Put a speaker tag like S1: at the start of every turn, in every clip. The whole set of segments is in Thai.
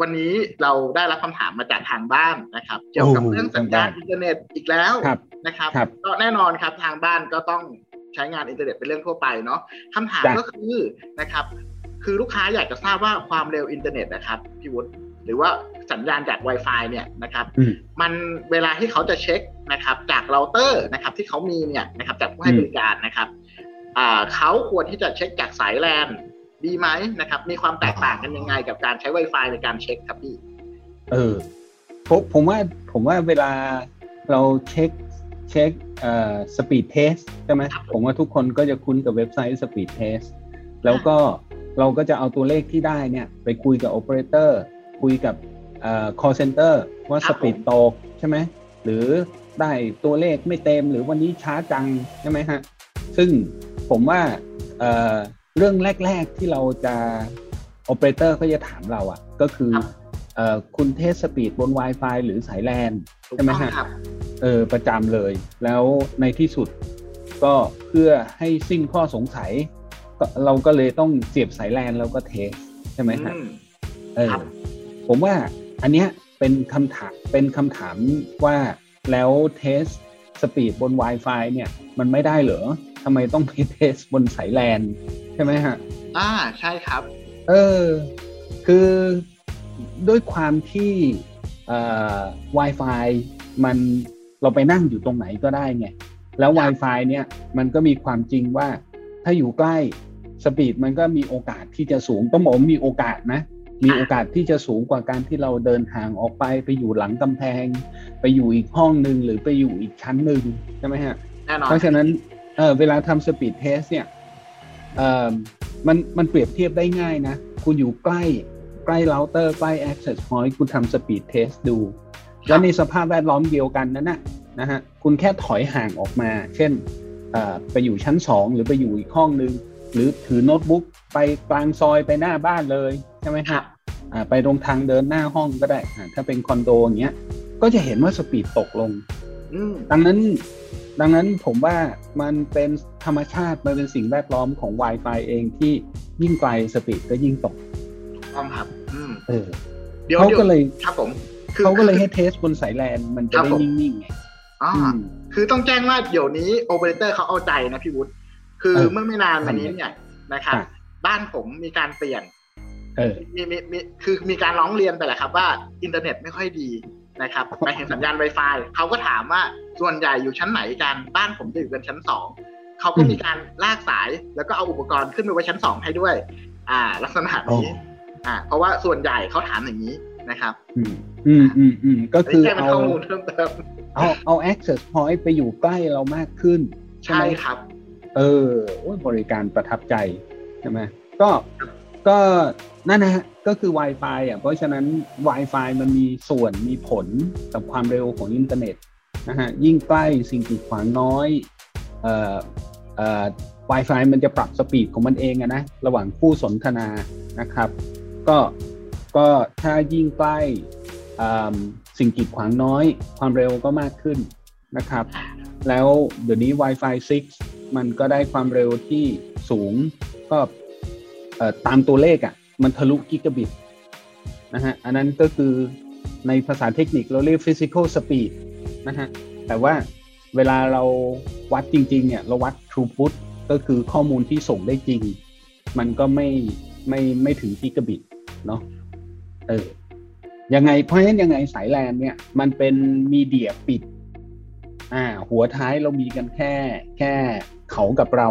S1: วันนี้เราได้รับคำถามมาจากทางบ้านนะครับ เกี่ยวกับเรื่องสัญญาณอินเทอร์เน็ตอีกแล้วนะครับก็แน่นอนครับทางบ้านก็ต้องใช้งานอินเทอร์เน็ตเป็นเรื่องทั่วไปเนาะคำถามก็คือนะครับ คือลูกค้าอยากจะทราบว่าความเร็วอินเทอร์เน็ตนะครับพี่วุฒิหรือว่าสัญญาณจาก Wi-Fi เนี่ยนะครับ มันเวลาที่เขาจะเช็คนะครับ จากเราเตอร์นะครับ ที่เขามีเนี่ยนะครับจากผู้ให้บริการนะครับเขาควรที่จะเช็คจากสายแลน ดีไหมนะครับ มีความแตกต่างกันยังไงกับการใช้ Wi-Fi ในการเช็คครับพี่
S2: เออผมผมว่าผมว่าเวลาเราเช็คเช็คเอ่อ speed test ใช่ไหมผมว่าทุกคนก็จะคุ้นกับเว็บไซต์ speed test แล้วก็เราก็จะเอาตัวเลขที่ได้เนี่ยไปคุยกับโอเปอเรเตอร์คุยกับเอ่อ call center ว่า speed ตกใช่ไหมหรือได้ตัวเลขไม่เต็มหรือวันนี้ช้าจังใช่ไหมฮะซึ่งผมว่าเอ่อ เรื่องแรก ๆที่เราจะโอเปอเรเตอร์ก็จะถามเราอะ่ะ ก็คือเอ่อคุณ test speed บน Wi-Fi หรือสายแลนใช่ไหมฮะเออประจำเลย แล้วในที่สุดก็เพื่อให้สิ้นข้อสงสัย เราก็เลยต้องเสียบสายแลนแล้วก็ test ใช่ไหมฮะเออผมว่าอันเนี้ยเป็นคำถามเป็นคำถามว่าแล้ว test speed บน Wi-Fi เนี่ยมันไม่ได้เหรอ ทำไมต้องไป test บนสายแลนใช่ไหมฮะ
S1: อ่าใช่ครับ
S2: เออ คือด้วยความที่เอ่อ Wi-Fi มันเราไปนั่งอยู่ตรงไหนก็ได้ไง แล้ว Wi-Fi เนี่ยมันก็มีความจริงว่าถ้าอยู่ใกล้ speed มันก็มีโอกาสที่จะสูงต้องบอกมีโอกาสนะ มีโอกาสที่จะสูงกว่าการที่เราเดินห่างออกไปไปอยู่หลังกำแพง ไปอยู่อีกห้องหนึ่งหรือไปอยู่อีกชั้นหนึ่งใช่ไหมฮะ เพราะฉะนั้น เออเวลาทำ speed test เนี่ยเออมันมันเปรียบเทียบได้ง่ายนะ คุณอยู่ใกล้ใกล้เราเตอร์ใกล้ access point คุณทำ speed test ดู แล้วในสภาพแวดล้อมเดียวกันนั้นนะนะฮะคุณแค่ถอยห่างออกมา เช่นไปอยู่ชั้นสองหรือไปอยู่อีกห้องนึง หรือถือโน้ตบุ๊กไปกลางซอยไปหน้าบ้านเลย ใช่ไหมครับไปตรงทางเดินหน้าห้องก็ได้ ถ้าเป็นคอนโดอย่างเงี้ยก็จะเห็นว่าสปีดตกลงดังนั้น ดังนั้นผมว่ามันเป็นธรรมชาติ มันเป็นสิ่งแวดล้อมของ Wi-Fi เองที่ยิ่งไกลสปีดก็ยิ่งตก
S1: ต้องครับ
S2: เออเขาก็เลย
S1: ครับผม
S2: เขาก็เลยให้เทสบนสายแลนมันจะได้นิ่งๆไง
S1: อ๋อคือต้องแจ้งว่าเดี๋ยวนี้โอเปอเรเตอร์เขาเอาใจนะพี่วุฒิคือเมื่อไม่นานมานี้เนี่ยนะครับบ้านผมมีการเปลี่ยนมีมีมีคือมีการร้องเรียนไปแหละครับว่าอินเทอร์เน็ตไม่ค่อยดี นะครับไปเห็นสัญญาณ Wi-Fi เขาก็ถามว่าส่วนใหญ่อยู่ชั้นไหนกันบ้านผมจะอยู่กันชั้นสองเขาก็มีการลากสายแล้วก็เอาอุปกรณ์ขึ้นไปไว้ชั้นสองให้ด้วย อ่า ลักษณะนี้อ่า เพราะว่าส่วนใหญ่เขาถามอย่างนี้นะครับ
S2: อืมอืมอืมอืมก็คือ
S1: เอาข้อมูลเพิ่มเติม
S2: เอาเอา access point ไปอยู่ใกล้เรามากขึ้น
S1: ใช่ครับ
S2: เออโอ้บริการประทับใจใช่ไหมก็ก็ นั่นนะฮะก็คือ Wi-Fi อะเพราะฉะนั้น Wi-Fi มันมีส่วนมีผลกับความเร็วของอินเทอร์เน็ตนะฮะยิ่งใกล้สิ่งกีดขวางน้อยเอ่อเอ่อ Wi-Fi มันจะปรับสปีดของมันเองอะนะระหว่างผู้สนทนานะครับก็ก็ถ้ายิ่งใกล้สิ่งกีดขวางน้อย ความเร็วก็มากขึ้นนะครับ แล้วเดี๋ยวนี้ Wi-Fi 6 มันก็ได้ความเร็วที่สูงก็ตามตัวเลขอะ่ะ มันทะลุกิกะบิตนะฮะ อันนั้นก็คือในภาษาเทคนิคเราเรียก physical speed นะฮะ แต่ว่าเวลาเราวัดจริง ๆ เนี่ย เราวัด throughput ก็คือข้อมูลที่ส่งได้จริง มันก็ไม่ไม่ไม่ถึงกิกะบิตเนาะ เออ ยังไง เพราะฉะนั้นยังไงสายแลนเนี่ย มันเป็นมีเดียปิด อ่า หัวท้ายเรามีกันแค่ แค่เขากับเรา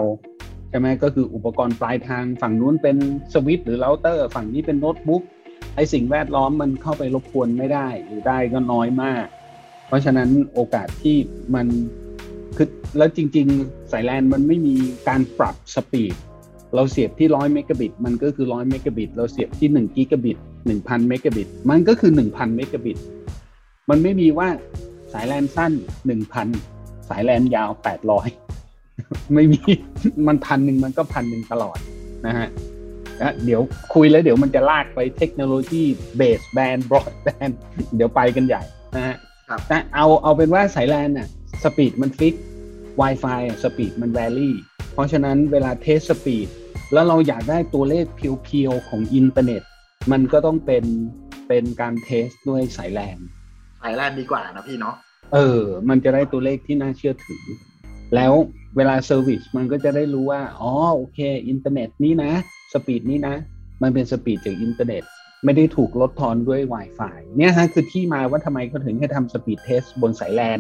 S2: ใช่ไหมก็คืออุปกรณ์ปลายทางฝั่งนู้นเป็นสวิตช์หรือเราเตอร์ ฝั่งนี้เป็นโน้ตบุ๊กไอสิ่งแวดล้อมมันเข้าไปรบกวนไม่ได้ หรือได้ก็น้อยมาก เพราะฉะนั้นโอกาสที่มันคือแล้วจริง ๆ สายแลนมันไม่มีการปรับ speed เราเสียบที่ร้อยเมกะบิตมันก็คือร้อยเมกะบิตเราเสียบที่หนึ่งกิกะบิตหนึ่งพันเมกะบิตมันก็คือหนึ่งพันเมกะบิตมันไม่มีว่าสายแลนสั้นหนึ่งพันสายแลนยาวแปดร้อย ไม่มีมันพันหนึ่งมันก็พันหนึ่งตลอดนะฮะเดี๋ยวคุยแล้วเดี๋ยวมันจะลากไปเทคโนโลยี baseband broadbandเดี๋ยวไปกันใหญ่นะฮะแต่เอาเอาเป็นว่าสายแลนน่ะ speed มัน fix Wi-Fi speed มัน vary เพราะฉะนั้นเวลา test speed แล้วเราอยากได้ตัวเลข pure ๆของอินเทอร์เน็ต มันก็ต้องเป็นเป็นการ test ด้วยสายแลน
S1: สายแลนดีกว่านะพี่เนาะ
S2: เออ มันจะได้ตัวเลขที่น่าเชื่อถือ แล้วเวลา service มันก็จะได้รู้ว่า อ๋อ โอเค อินเทอร์เน็ตนี้นะ speed นี้นะ มันเป็น speed จากอินเทอร์เน็ต ไม่ได้ถูกลดทอนด้วย Wi-Fi เนี่ยฮะคือที่มาว่าทำไมเขาถึงให้ทำ speed test บนสายแลน